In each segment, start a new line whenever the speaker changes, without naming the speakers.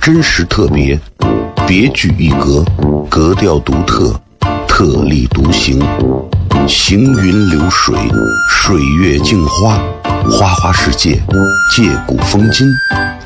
真实特别，别具一格，格调独特，特立独行，行云流水，水月镜花，花花世界，借古风今，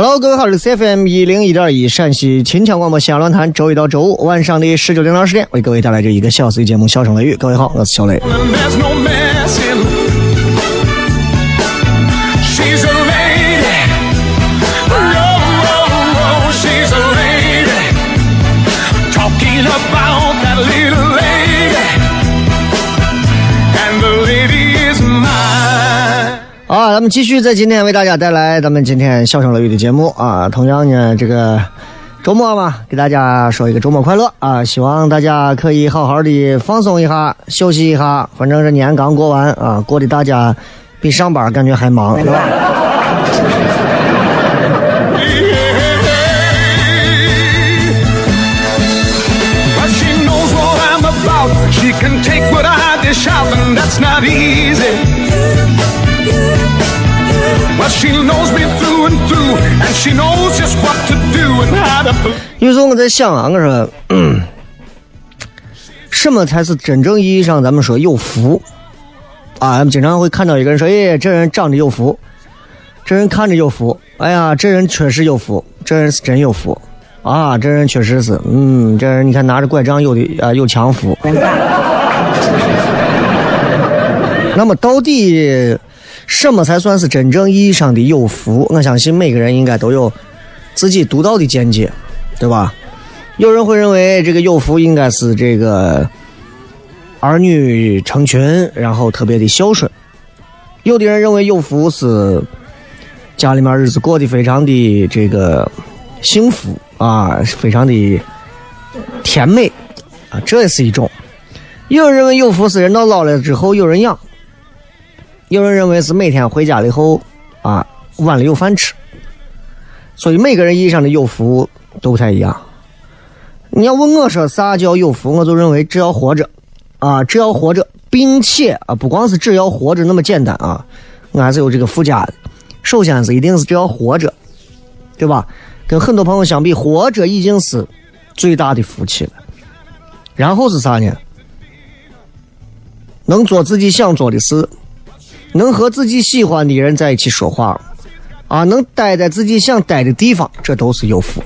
Hello，各位好，我是 CFM 一零一点一陕西秦腔广播西安论坛，周一到周五晚上的十九点到十点，为各位带来这一个小时的节目《笑声雷雨》。各位好，我是小雷。咱们继续在今天为大家带来咱们今天笑声乐语的节目啊。同样呢，这个周末嘛，给大家说一个周末快乐啊！希望大家可以好好的放松一下，休息一下。反正这年刚过完啊，过的大家比上班感觉还忙，是吧？有时候我在想啊，我说，嗯什么才是真正意义上咱们说有福啊？咱们经常会看到一个人说，哎，这人长得有福，这人看着有福，哎呀，这人确实有福，这人是真有福啊，这人确实是，嗯，这人你看拿着拐杖有的啊有强福。那么到底什么才算是真正意义上的有福？我相信每个人应该都有自己独到的见解，对吧？有人会认为这个有福应该是这个儿女成群，然后特别的孝顺；有的人认为有福是家里面日子过得非常的这个幸福啊，非常的甜美啊，这也是一种。有人认为有福是人到老了之后有人养，有人认为是每天回家了以后啊碗里有饭吃。所以每个人意义上的有福都不太一样。你要问我说啥叫有福，我就认为只要活着，啊，只要活着，并且啊，不光是只要活着那么简单啊，我还是有这个附加的。首先是一定是只要活着，对吧？跟很多朋友相比，活着已经是最大的福气了。然后是啥呢？能做自己想做的事，能和自己喜欢的人在一起说话，啊，能待在自己想待的地方，这都是有福。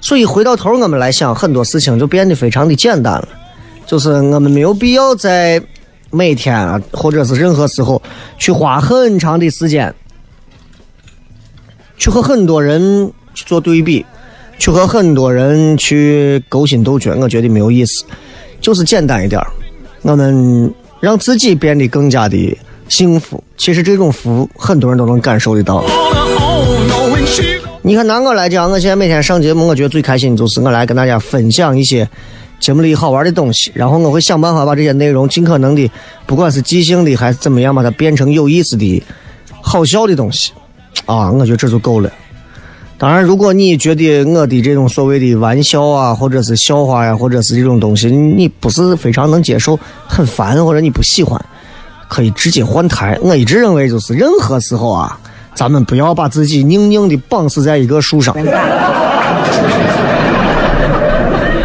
所以回到头，我们来想很多事情就变得非常的简单了，就是我们没有必要在每天啊，或者是任何时候去花很长的时间，去和很多人去做对比，去和很多人去勾心斗角，我觉得没有意思。就是简单一点，我们让自己变得更加的幸福。其实这种福，很多人都能感受得到。你看，拿我来讲，我现在每天上节目，我觉得最开心的就是我来跟大家分享一些节目里好玩的东西，然后我会想办法把这些内容尽可能的，不管是即兴的还是怎么样，把它变成有意思的、好笑的东西，啊，我觉得这就够了。当然，如果你觉得我的这种所谓的玩笑啊，或者是笑话呀、或者是这种东西，你不是非常能接受，很烦，或者你不喜欢，可以直接换台。我一直认为，就是任何时候啊，咱们不要把自己硬硬的绑死在一个树上。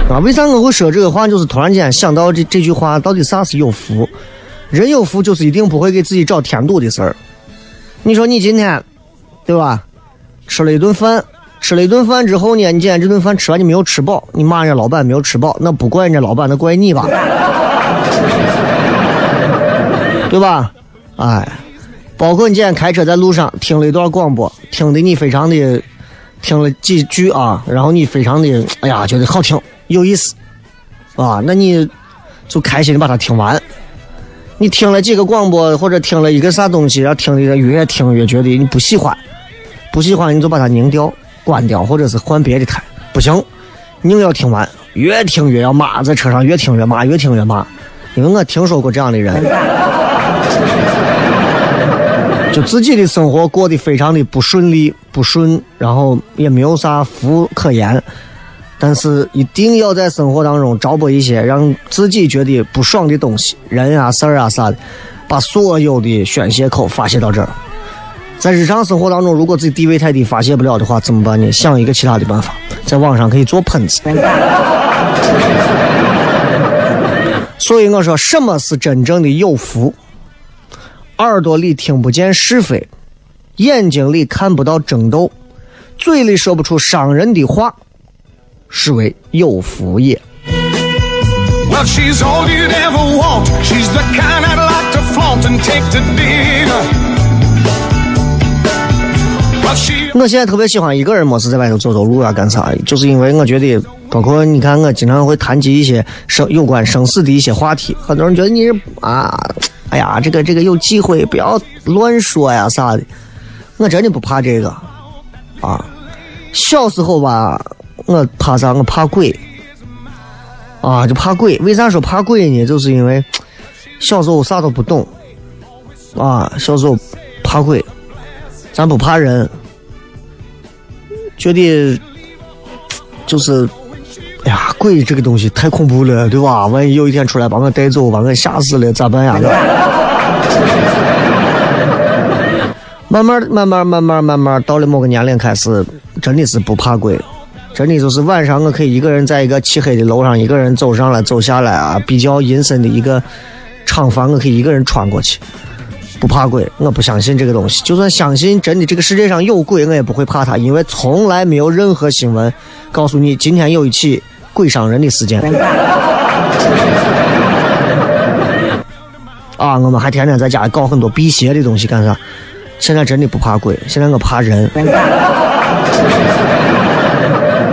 啊，为啥我会说这个话？就是突然间想到这这句话到底啥是有福？人有福就是一定不会给自己找添堵的事儿。你说你今天，对吧？吃了一顿饭，吃了一顿饭之后呢，你今天这顿饭吃完你没有吃饱，你骂人家老板没有吃饱，那不怪人家老板，那怪你吧？对吧？哎，包括你今天开车在路上听了一段广播，听的你非常的听了几句啊，然后你非常的哎呀觉得好听有意思啊，那你就开心的把它听完。你听了几个广播或者听了一个啥东西，然后听的越听越觉得你不喜欢，不喜欢你就把它拧掉、关掉，或者是换别的台。不行，硬要听完，越听越要骂，在车上越听越骂，越听越骂。因为我听说过这样的人，就自己的生活过得非常的不顺利、不顺，然后也没有啥福可言。但是一定要在生活当中找补一些让自己觉得不爽的东西，人啊、事儿啊啥的，把所有的宣泄口发泄到这儿。在日常生活当中，如果自己地位太低，发泄不了的话，怎么办呢？想一个其他的办法，在网上可以做喷子。所以我说，什么是真正的有福？耳朵里听不见是非，眼睛里看不到争斗，嘴里说不出伤人的话，是为有福也。
Well, she's all you'd ever want. She's the kind I'd like to flaunt and take to dinner. Well, she
我现在特别喜欢一个人，没事在外头走走路啊，干啥？就是因为我觉得，包括你看，我经常会谈及一些生有关生死的一些话题。很多人觉得你是啊，哎呀，这个这个有忌讳，不要乱说呀啥的。我真的不怕这个啊。小时候吧，我怕啥？我怕鬼啊，就怕鬼。为啥说怕鬼呢？就是因为小时候啥都不懂啊，小时候怕鬼，咱不怕人。觉得就是，哎呀，鬼这个东西太恐怖了，对吧？万一有一天出来把我带走，把我吓死了，咋办呀？慢慢、慢慢、慢慢、慢慢，到了某个年龄开始，真的是不怕鬼，真的就是晚上我可以一个人在一个漆黑的楼上，一个人走上来、走下来啊，比较阴森的一个厂房，我可以一个人穿过去。不怕鬼，我不相信这个东西。就算相信真的这个世界上有鬼，我也不会怕它，因为从来没有任何新闻告诉你今天有一起鬼伤人的事件。啊，我们还天天在家里搞很多辟邪的东西干啥？现在真的不怕鬼，现在我怕人，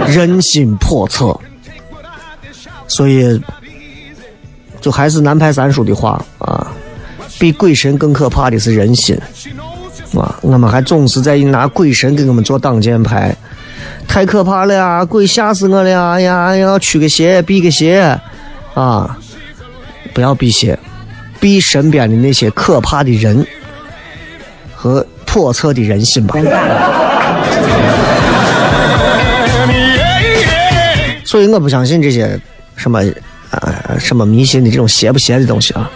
人心叵测。所以，就还是南派三叔的话啊。比鬼神更可怕的是人心，啊！我们还总是在拿鬼神给我们做挡箭牌，太可怕了呀！鬼吓死我了呀！哎呀，要驱个邪，避个邪，啊！不要避邪，避身边的那些可怕的人和叵测的人心吧。所以我不相信这些什么啊什么迷信的这种邪不邪的东西啊。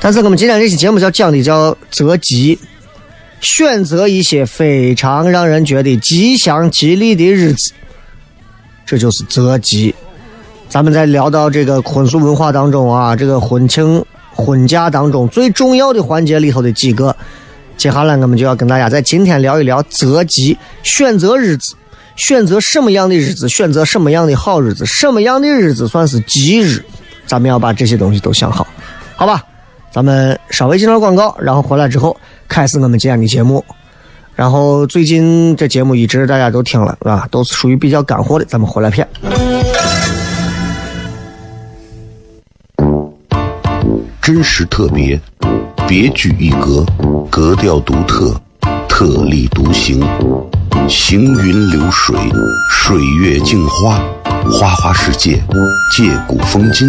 但是我们今天这期节目要讲的叫择吉，选择一些非常让人觉得吉祥吉利的日子，这就是择吉。咱们在聊到这个婚俗文化当中啊，这个婚庆婚嫁当中最重要的环节里头的几个，接下来我们就要跟大家在今天聊一聊择吉，选择日子，选择什么样的日子，选择什么样的好日子，什么样的日子算是吉日，咱们要把这些东西都想好，好吧？咱们稍微进段广告，然后回来之后开始我们今天的节目。然后最近这节目一直大家都听了，是吧？都是属于比较干货的，咱们回来片。
真实特别，别具一格，格调独特，特立独行，行云流水，水月镜花，花花世界，借古风今，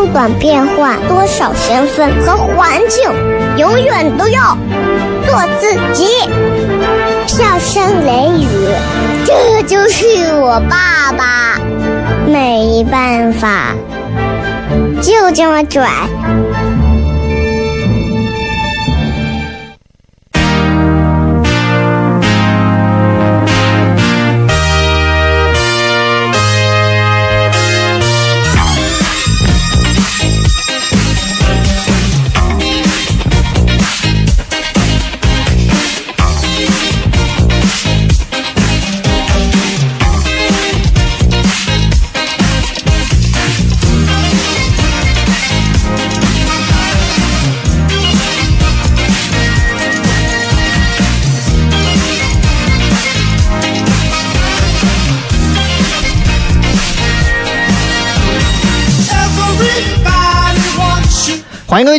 不管变化多少身份和环境，永远都要做自己。”笑声雷雨，这就是我爸爸，没办法，就这么拽。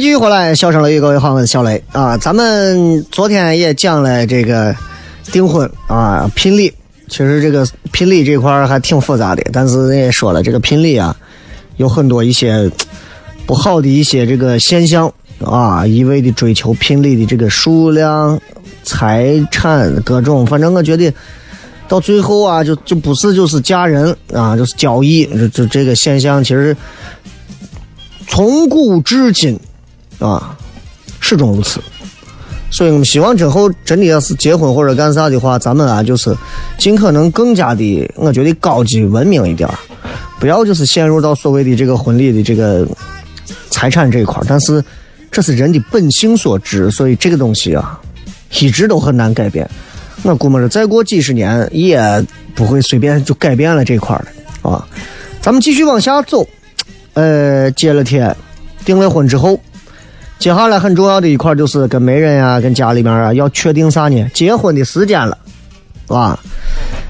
继续回来，笑声雷雨，各位好，我是小雷啊。咱们昨天也讲了这个订婚啊，聘礼。其实这个聘礼这块还挺复杂的，但是人也说了，这个聘礼啊，有很多一些不好的一些这个现象啊，一味的追求聘礼的这个数量、财产各种，反正我觉得到最后啊，就就不是就是嫁人啊，就是交易，就就这个现象其实。从古至今，啊，始终如此。所以我们希望之后真的要是结婚或者干啥的话，咱们啊就是尽可能更加的，我觉得高级文明一点不要就是陷入到所谓的这个婚礼的这个财产这一块但是这是人的本性所致，所以这个东西啊，一直都很难改变。我估摸着再过几十年也不会随便就改变了这块的啊。咱们继续往下走。呃，结了天，订了婚之后，接下来很重要的一块就是跟媒人呀、跟家里面啊要确定啥呢？结婚的时间了，啊，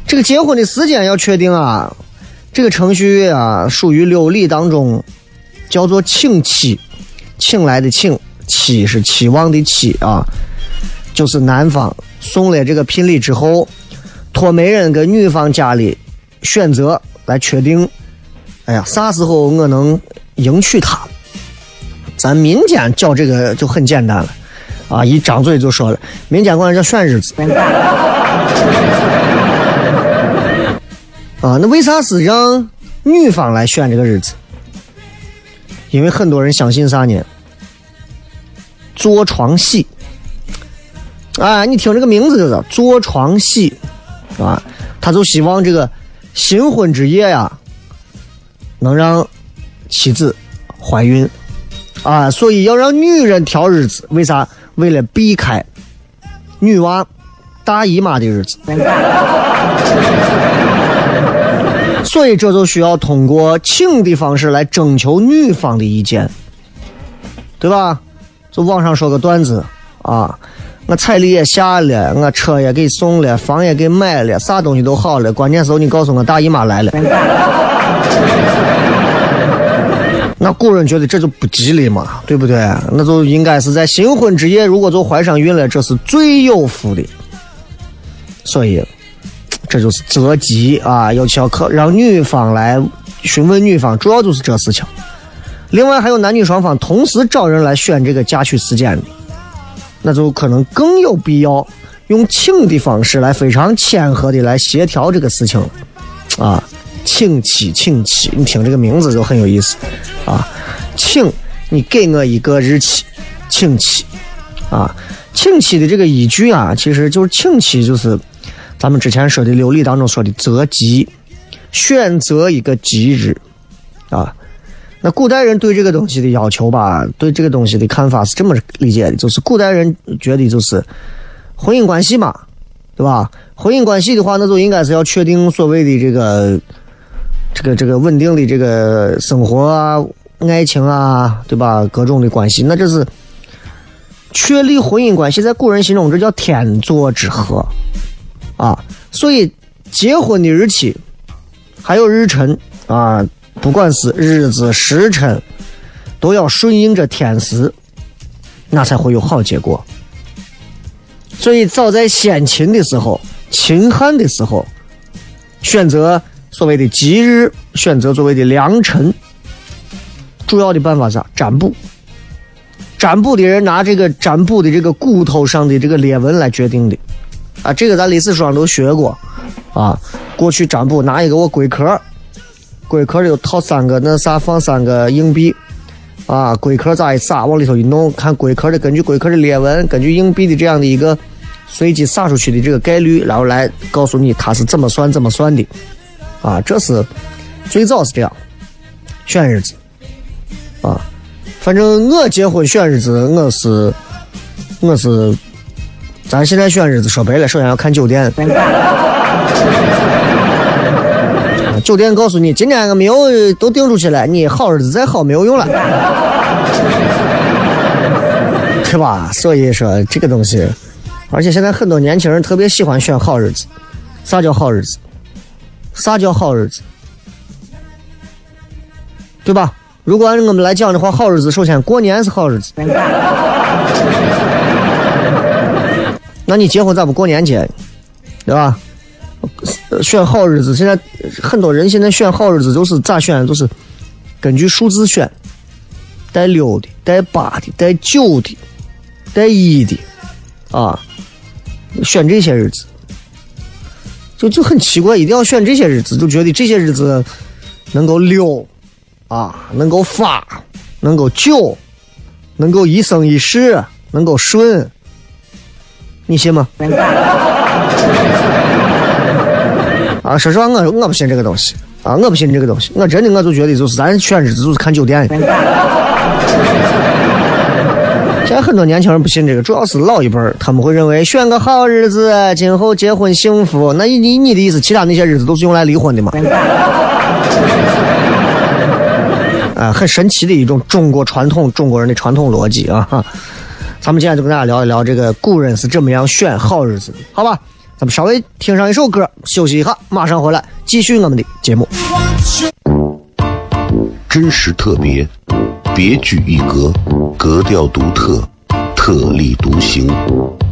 这个结婚的时间要确定啊，这个程序啊属于六礼当中叫做请期，请来的请，期是期望的期啊，就是男方送了这个聘礼之后，托媒人跟女方家里选择来确定。哎呀，啥时候我能迎娶她？咱民间叫这个就很简单了，啊，一张嘴就说了，民间管叫选日子。啊，那为啥是让女方来选这个日子？因为很多人相信啥呢？坐床喜。哎，你听这个名字就知道，坐床喜，啊，他就希望这个新婚之夜呀。能让妻子怀孕啊，所以要让女人挑日子，为啥？为了避开女娃大姨妈的日子。所以这就需要通过请的方式来征求女方的意见，对吧？就网上说个段子啊，我彩礼也下了，我车也给送了，房也给买了，啥东西都好了，关键时候你告诉我大姨妈来了。那古人觉得这就不吉利嘛，对不对？那就应该是在新婚之夜，如果就怀上孕了，这是最有福的。所以，这就是择吉啊，要要可让女方来询问女方，主要就是这事情。另外还有男女双方同时找人来选这个嫁娶时间的，那就可能更有必要用请的方式来非常谦和的来协调这个事情啊。请妻，请妻，你听这个名字就很有意思啊。请你给我一个日期，请妻啊。请妻的这个依据啊，其实就是请妻，就是咱们之前说的六礼当中说的择吉，选择一个吉日啊。那古代人对这个东西的要求吧，对这个东西的看法是这么理解的，就是古代人觉得就是婚姻关系嘛，对吧？婚姻关系的话，那就应该是要确定所谓的这个这个这个稳定的这个生活啊、爱情啊，对吧？各种的关系，那这是确立婚姻关系，在古人心中这叫天作之合啊。所以结婚的日期还有日辰啊。不管是日子时辰，都要顺应着天时，那才会有好结果。所以，早在先秦的时候，秦汉的时候，选择所谓的吉日，选择所谓的良辰，主要的办法是？占卜。占卜的人拿这个占卜的这个骨头上的这个裂纹来决定的。啊，这个咱历史书上都学过。啊，过去占卜拿一个我龟壳。龟壳里头套三个那啥，放三个硬币，啊，龟壳咋一撒，往里头一弄，看龟壳的根据龟壳的裂纹，根据硬币的这样的一个随机撒出去的这个概率，然后来告诉你它是怎么算怎么算的，啊，这是最早是这样选日子，啊，反正我结婚选日子，我是我是，咱现在选日子说白了，首先要看酒店。酒店告诉你，今天我没有都定出去了，你好日子再好没有用了，是吧？所以说这个东西，而且现在很多年轻人特别喜欢选好日子。啥叫好日子？啥叫好日子？对吧？如果按我们来讲的话，好日子首先过年是好日子。那你结婚咋不过年结？对吧？选好日子，现在很多人现在选好日子都是咋选？都是根据数字选，带六的、带八的、带九的、带一的，啊，选这些日子，就就很奇怪，一定要选这些日子，就觉得这些日子能够溜，啊，能够发，能够久，能够一生一世，能够顺，你信吗？啊，说实话，我我不信这个东西啊，我不信这个东西，我真的我就觉得就是咱选日子就是看酒店。现在很多年轻人不信这个，主要是老一辈儿，他们会认为选个好日子，今后结婚幸福。那你你的意思，其他那些日子都是用来离婚的吗？啊，很神奇的一种中国传统，中国人的传统逻辑啊！咱们今天就跟大家聊一聊这个古人是怎么样选好日子的，好吧？咱们稍微听上一首歌，休息一下，马上回来继续我们的节目。
真实特别，别具一格，格调独特，特立独行，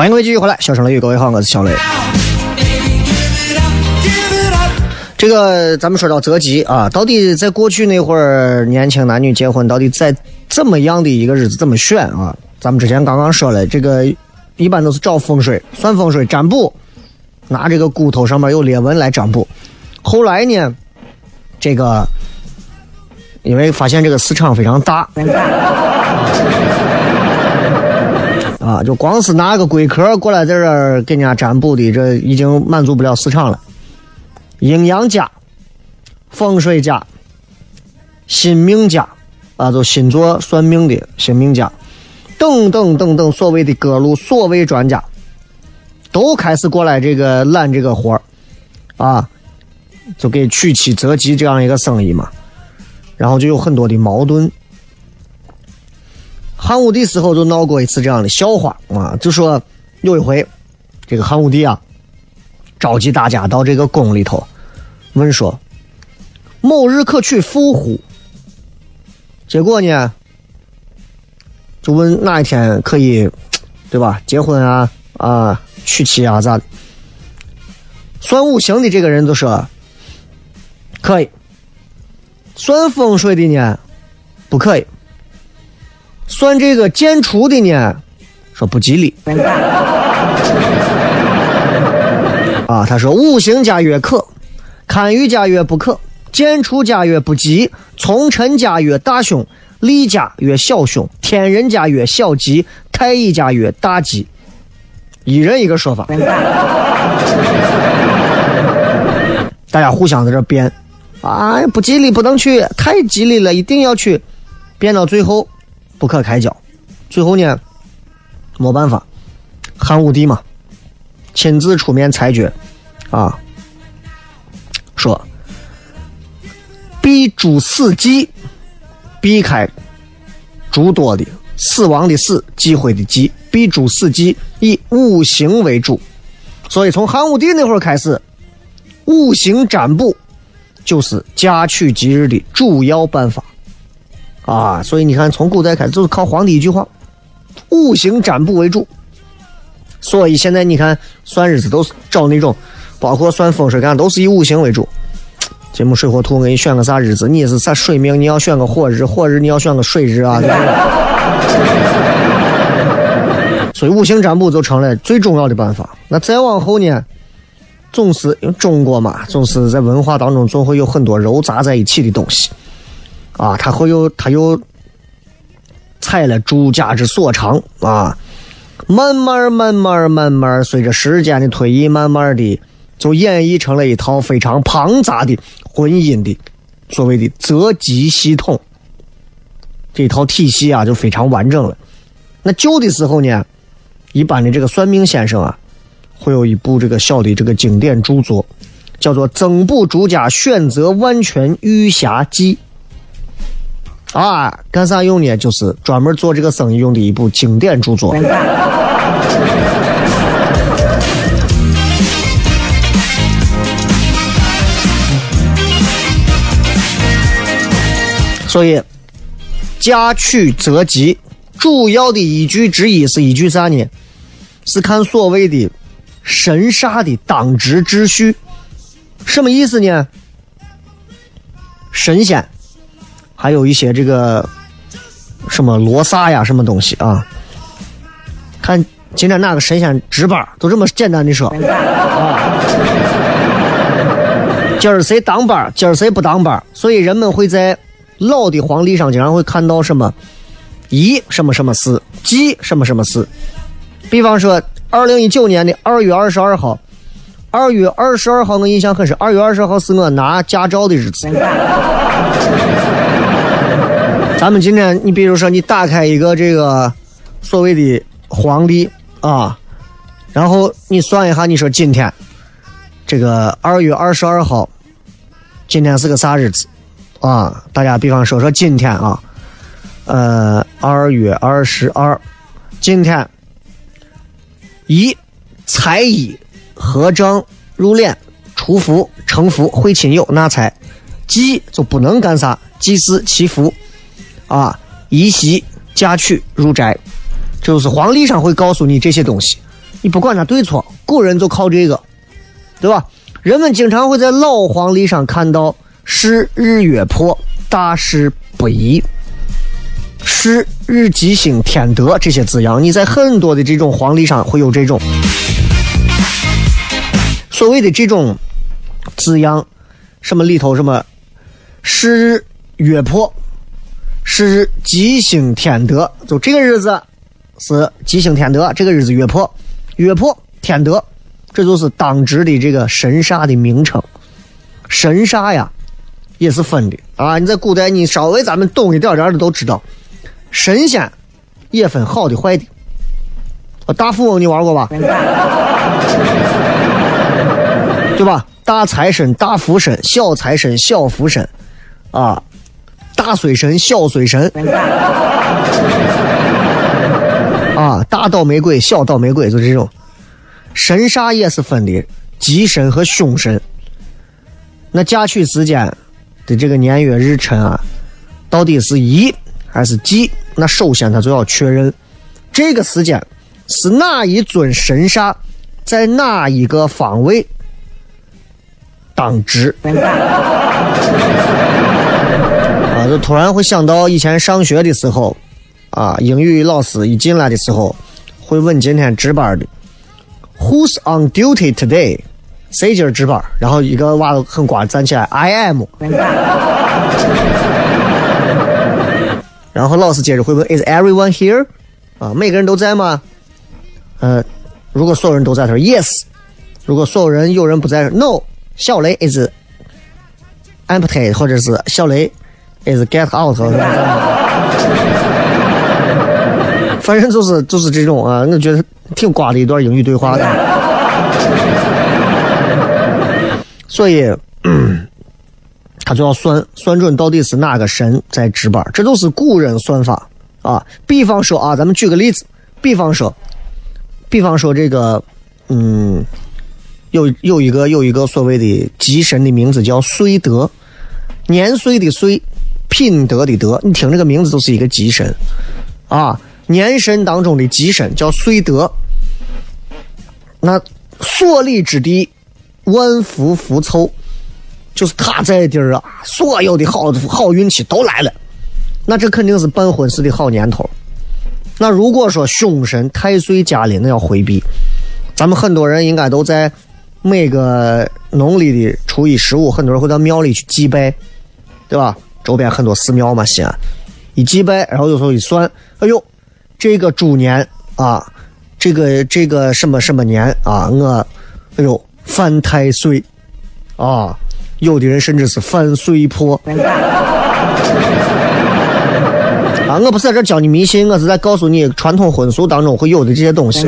欢迎各位继续回来，小声雷雨，各位好，我是小雷。这个咱们说到择吉啊，到底在过去那会儿，年轻男女结婚到底在怎么样的一个日子怎么选啊？咱们之前刚刚说了，这个一般都是找风水、算风水、占卜，拿这个骨头上面有裂纹来占卜。后来呢，这个因为发现这个市场非常大，啊，就光是拿个龟壳过来在这儿给人家占卜的，这已经满足不了市场了。阴阳家、风水家、新命家，啊，就星座算命的新命家，等等等等，所谓的各路所谓专家，都开始过来这个揽这个活，啊，就给娶妻择吉这样一个生意嘛，然后就有很多的矛盾。汉武帝时候就闹过一次这样的笑话啊，就说有一回，这个汉武帝啊。召集大家到这个宫里头，问说：“某日可娶妇乎？”结果呢，就问哪一天可以，对吧？结婚啊啊，娶妻啊咋的？算五行的这个人就说：“可以。”算风水的呢，不可以。算这个建厨的呢，说不吉利。啊，他说五行家曰可，堪舆家曰不可，建厨家曰不吉，从臣家曰大凶，利家曰小凶，天人家曰小吉，太乙家曰大吉。一人一个说法，大家互相在这辩，啊，不吉利不能去，太吉利了一定要去，辩到最后不可开交，最后呢，没办法，汉武帝嘛。亲自出面裁决，啊，说避诸死忌，避开诸多的死亡的死，忌讳的忌，避诸死忌，以五行为主。所以从汉武帝那会儿开始，五行占卜就是嫁娶吉日的主要办法。啊，所以你看，从古代开始就是靠皇帝一句话，五行占卜为主。所以现在你看算日子都是找那种，包括算风水干都是以五行为主。金木水火土，给你选个啥日子？你是啥水命？你要选个火日，火日你要选个水日啊。所以五行占卜就成了最重要的办法。那再往后呢，总是因为中国嘛，总是在文化当中总会有很多糅杂在一起的东西啊，他会又他又采了朱家之所长啊。慢慢慢慢慢慢，随着时间的推移，慢慢的就演绎成了一套非常庞杂的婚姻的所谓的择吉系统。这套体系啊，就非常完整了。那旧的时候呢，一般的这个算命先生啊，会有一部这个小的这个经典著作，叫做《增补朱家选择万全玉匣记》。啊，干啥用呢？就是专门做这个生意用的一部经典著作。所以，嫁娶择吉主要的依据之一是依据啥呢？是看所谓的神煞的当值秩序。什么意思呢？神仙。还有一些这个什么罗刹呀，什么东西啊？看今天哪个神仙值班，就这么简单的说。啊，今儿谁当班，今儿谁不当班？所以人们会在老的黄历上经常会看到什么一什么什么四，忌什么什么四。比方说，二零一九年的二月二十二号，二月二十二号我印象很深，二月二十号是我拿驾照的日子。咱们今天，你比如说，你打开一个这个所谓的黄历啊，然后你算一下，你说今天这个二月二十二号，今天是个啥日子啊？大家比方说说今天啊，呃，二月二十二，今天一财衣合账入殓除福成福会亲友纳财，忌就不能干啥祭祀祈福。啊，移席嫁娶入宅，就是黄历上会告诉你这些东西。你不管它对错，古人就靠这个，对吧？人们经常会在老黄历上看到“是日月破，大事不宜”。是日吉星天德这些字样，你在很多的这种黄历上会有这种所谓的这种字样，什么里头什么是日月破，是吉星天德，就这个日子是吉星天德，这个日子月破，月破天德，这就是当值的这个神煞的名称。神煞呀，也是分的啊！你在古代，你稍微咱们懂一点点的都知道。神仙也分好的坏的，大富翁你玩过吧？对吧？大财神、大福神、小财神、小福神，啊，大水神、小水神，啊，大倒霉鬼、小倒霉鬼，就这种。神煞也是分的吉神和凶神。那嫁娶时间的这个年月日辰啊，到底是宜？还是忌，那首先他就要确认这个时间是哪一尊神煞在哪一个方位当值。就突然会想到以前上学的时候，啊，英语老师一进来的时候会问今天值班的，Who's on duty today？谁今儿值班？然后一个娃很乖站起来，I am。然后老师接着会问：“Is everyone here？” 啊，每个人都在吗？呃，如果所有人都在，他说 “Yes”；如果所有人有人不在，“No”。小雷 is empty，或者是小雷 is get out。反正就是就是这种啊，我觉得挺瓜的一段英语对话的。所以。他就要算算准到底是哪个神在值班，这都是古人算法啊。比方说啊，咱们举个例子，比方说，比方说这个，嗯，有有一个有一个所谓的吉神的名字叫岁德，年岁的岁，品德的德，你听这个名字就是一个吉神啊。年神当中的吉神叫岁德，那所立之地，万福福凑。就是他在地儿啊，所有的好好运气都来了，那这肯定是办婚事的好年头。那如果说凶神太岁驾临，那要回避。咱们很多人应该都在每个农历的初一、十五，很多人会到庙里去祭拜，对吧？周边很多寺庙嘛，西安一祭拜，然后有时候一算，哎呦，这个猪年啊，这个这个什么什么年啊，我，哎呦，犯太岁啊。有的人甚至是犯岁破啊！我不是在这教你迷信，我是在告诉你传统婚俗当中会有的这些东西。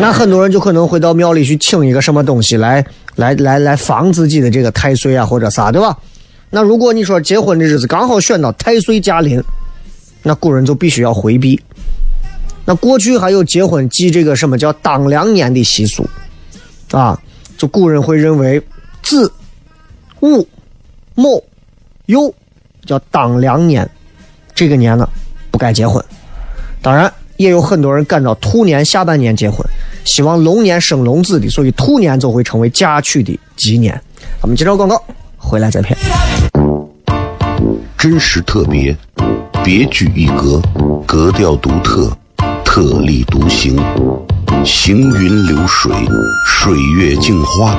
那很多人就可能会到庙里去请一个什么东西来，来，来，来防自己的这个太岁啊，或者啥，对吧？那如果你说结婚的日子刚好选到太岁驾临，那古人就必须要回避。那过去还有结婚祭这个什么叫当良年的习俗啊。就古人会认为子、午、卯、酉叫当良年，这个年呢不该结婚。当然，也有很多人赶到兔年下半年结婚，希望龙年生龙子的，所以兔年就会成为嫁娶的吉年。咱们接着广告，回来再片。
真实特别，别具一格，格调独特，特立独行。行云流水，水月镜花，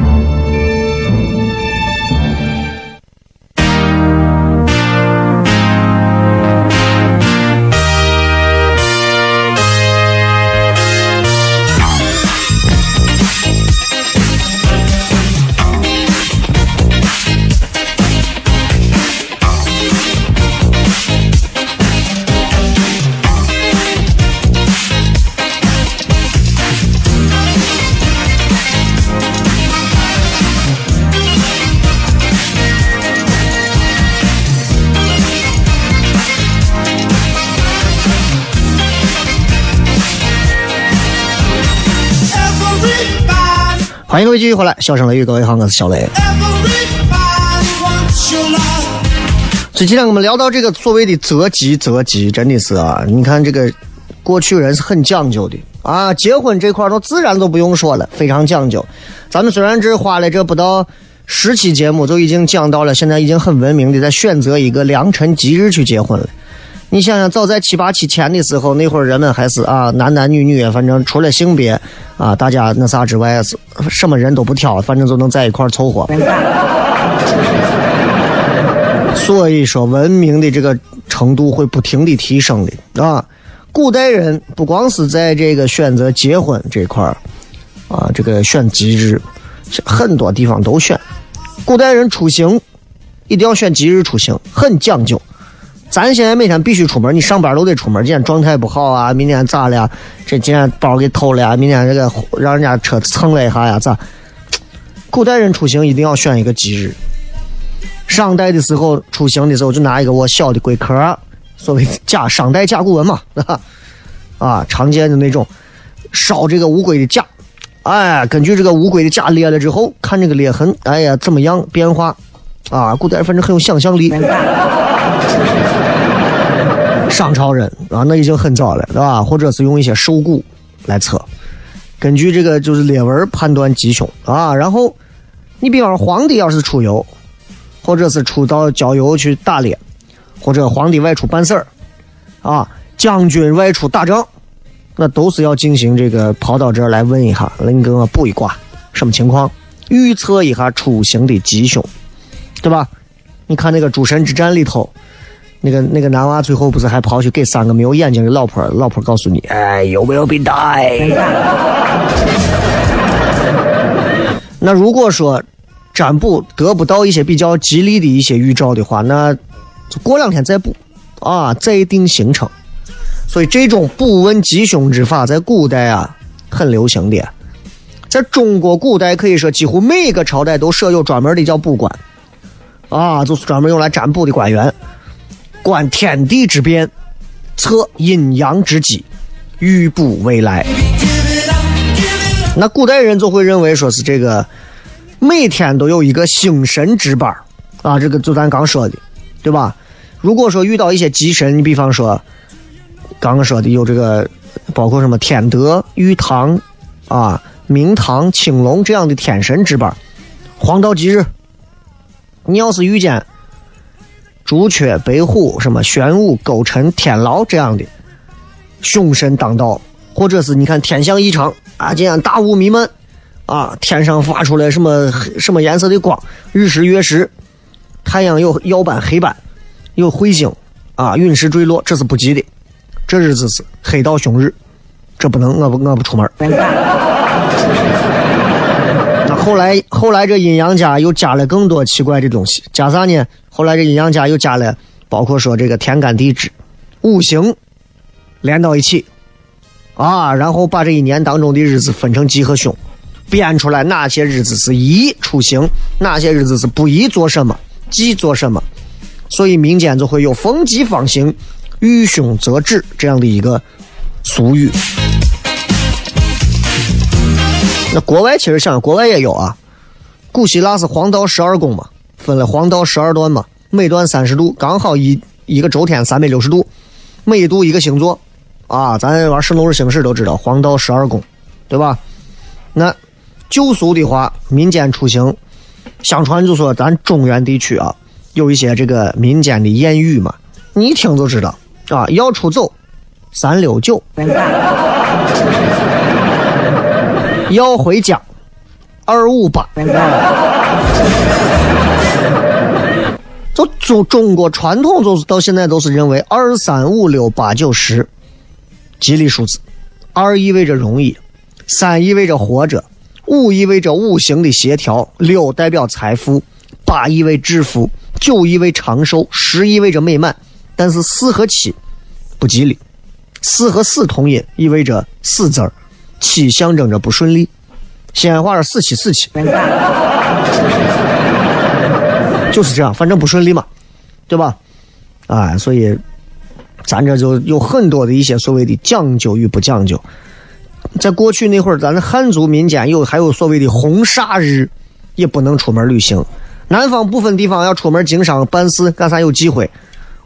迎各位继续回来，笑声雷雨，各位好，我是小雷。这几天我们聊到这个所谓的择吉择吉，真的是啊，你看这个过去人是很讲究的啊，结婚这块都自然都不用说了，非常讲究。咱们虽然只花了这不到十期节目，就已经讲到了，现在已经很文明的在选择一个良辰吉日去结婚了。你想想，早在七八期前的时候，那会儿人们还是啊，男男女女，反正除了性别啊，大家那啥之外，是什么人都不挑，反正就能在一块凑合。所以说，文明的这个程度会不停的提升的啊。古代人不光是在这个选择结婚这块儿啊，这个选吉日，很多地方都选。古代人出行一定要选吉日出行，很讲究。咱现在每天必须出门，你上班都得出门。今天状态不好啊，明天咋了？这今天包给偷了呀？明天这个让人家车蹭了一下呀？咋？古代人出行一定要选一个吉日。商代的时候出行的时候就拿一个我小的龟壳，所谓甲商代甲骨文嘛，啊，常见的那种烧这个乌龟的甲，哎，根据这个乌龟的甲裂了之后，看这个裂痕，哎呀怎么样变化？啊，古代反正很有想象力。商朝人啊，那已经很早了，对吧？或者是用一些兽骨来测，根据这个就是裂纹判断吉凶啊。然后，你比方说皇帝要是出游，或者是出到郊游去打猎，或者皇帝外出办事儿，啊，将军外出打仗，那都是要进行这个跑到这儿来问一下，来你给我卜一卦，什么情况？预测一下出行的吉凶，对吧？你看那个《诸神之战》里头。那个那个男娃最后不是还跑去给三个没有眼睛的老婆，老婆告诉你，哎，有没有病带？那如果说占卜得不到一些比较吉利的一些预兆的话，那就过两天再卜啊，再定行程。所以这种卜问吉凶之法在古代啊很流行的，在中国古代可以说几乎每个朝代都设有专门的叫卜官啊，就是专门用来占卜的官员。观天地之变，测阴阳之机，预卜未来。那古代人就会认为说是这个每天都有一个星神值班啊，这个就咱刚说的，对吧？如果说遇到一些吉神，你比方说刚刚说的有这个，包括什么天德、玉堂啊、明堂、青龙这样的天神值班，黄道吉日，你要是遇见。朱雀、白虎、什么玄武、勾陈、天牢这样的凶神当道，或者是你看天象异常啊，今天大雾弥漫啊，天上发出来什么什么颜色的光，日食月食，太阳有耀斑黑斑，有彗星啊，陨石坠落，这是不吉的，这日子是黑道凶日，这不能，我不我不出门。后来后来这阴阳家又加了更多奇怪的东西，加啥呢？后来这阴阳家又加了，包括说这个天干地支、五行连到一起，啊，然后把这一年当中的日子分成吉和凶，编出来哪些日子是宜出行，哪些日子是不宜做什么，忌做什么，所以民间就会有逢吉方行，遇凶则止这样的一个俗语。那国外其实想，国外也有啊，古希腊是黄道十二宫嘛。分了黄道十二段嘛，每段三十度，刚好一一个周天三百六十度，每一度一个星座，啊，咱玩圣斗士星矢都知道黄道十二宫，对吧？那旧俗的话，民间出行，相传就说咱中原地区啊，有一些这个民间的谚语嘛，你一听就知道啊，要出走，三六九，要回家，二五八。就中中国传统，就是到现在都是认为二三五六八九十，吉利数字。二意味着容易，三意味着活着，五意味着五行的协调，六代表财富，八意味致富，九意味长寿，十意味着美满。但是四和七不吉利，四和四同音，意味着死字儿，七象征着不顺利。西安话是死七死七。就是这样，反正不顺利嘛，对吧？哎，所以咱这就有很多的一些所谓的讲究与不讲究。在过去那会儿，咱的汉族民间有还有所谓的红煞日，也不能出门旅行。南方部分地方要出门经商办事干啥有忌讳？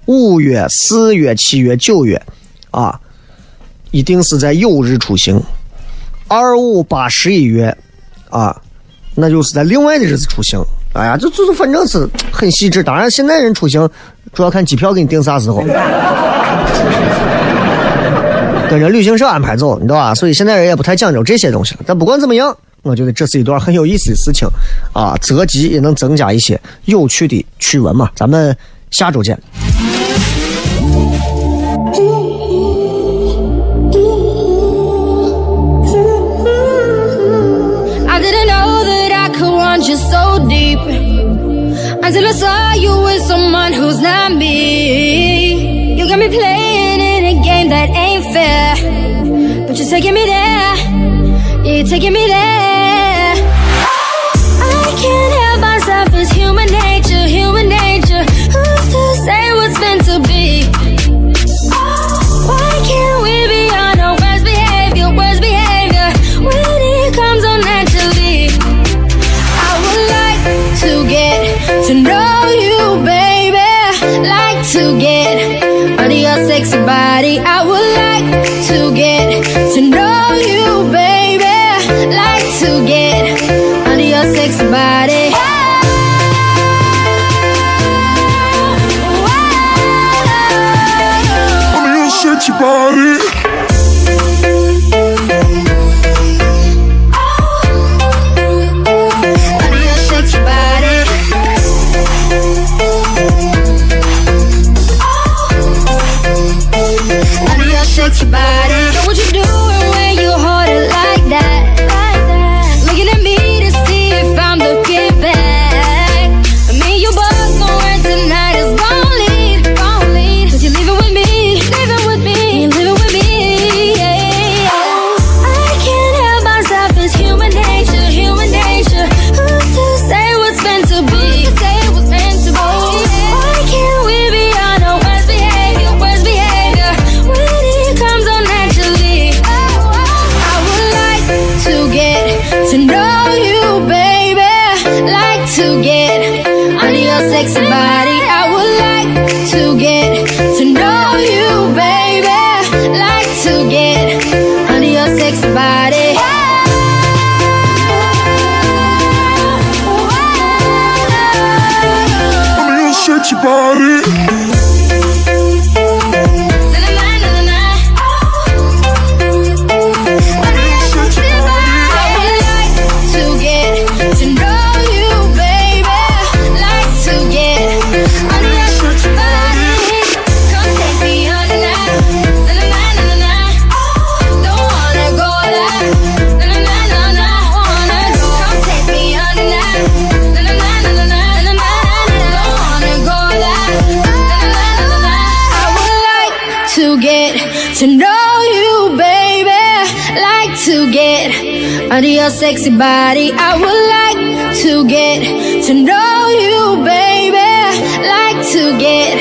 五月、四月、七月、九月，啊，一定是在酉日出行。二五八十一月，啊，那就是在另外的日子出行。哎呀，就就是反正是很细致。当然，现在人出行主要看机票给你订啥时候，跟着旅行社安排走，你知道吧？所以现在人也不太讲究这些东西了。但不管怎么样，我觉得这是一段很有意思的事情啊，择吉也能增加一些有趣的趣闻嘛。咱们下周见。
Want you so deep until I saw you with someone who's not me. You got me playing in a game that ain't fair, but you're taking me there. Yeah, you're taking me there. sexy body. I would like to get to know you, baby. Like to get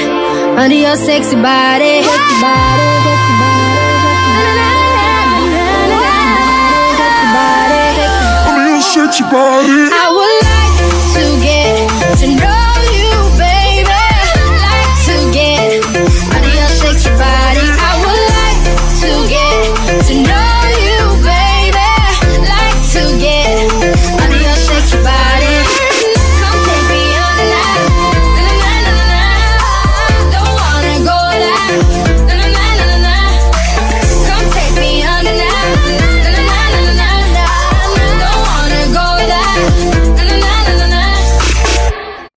under your sexy body. Sexy body, sexy body. Sexy body.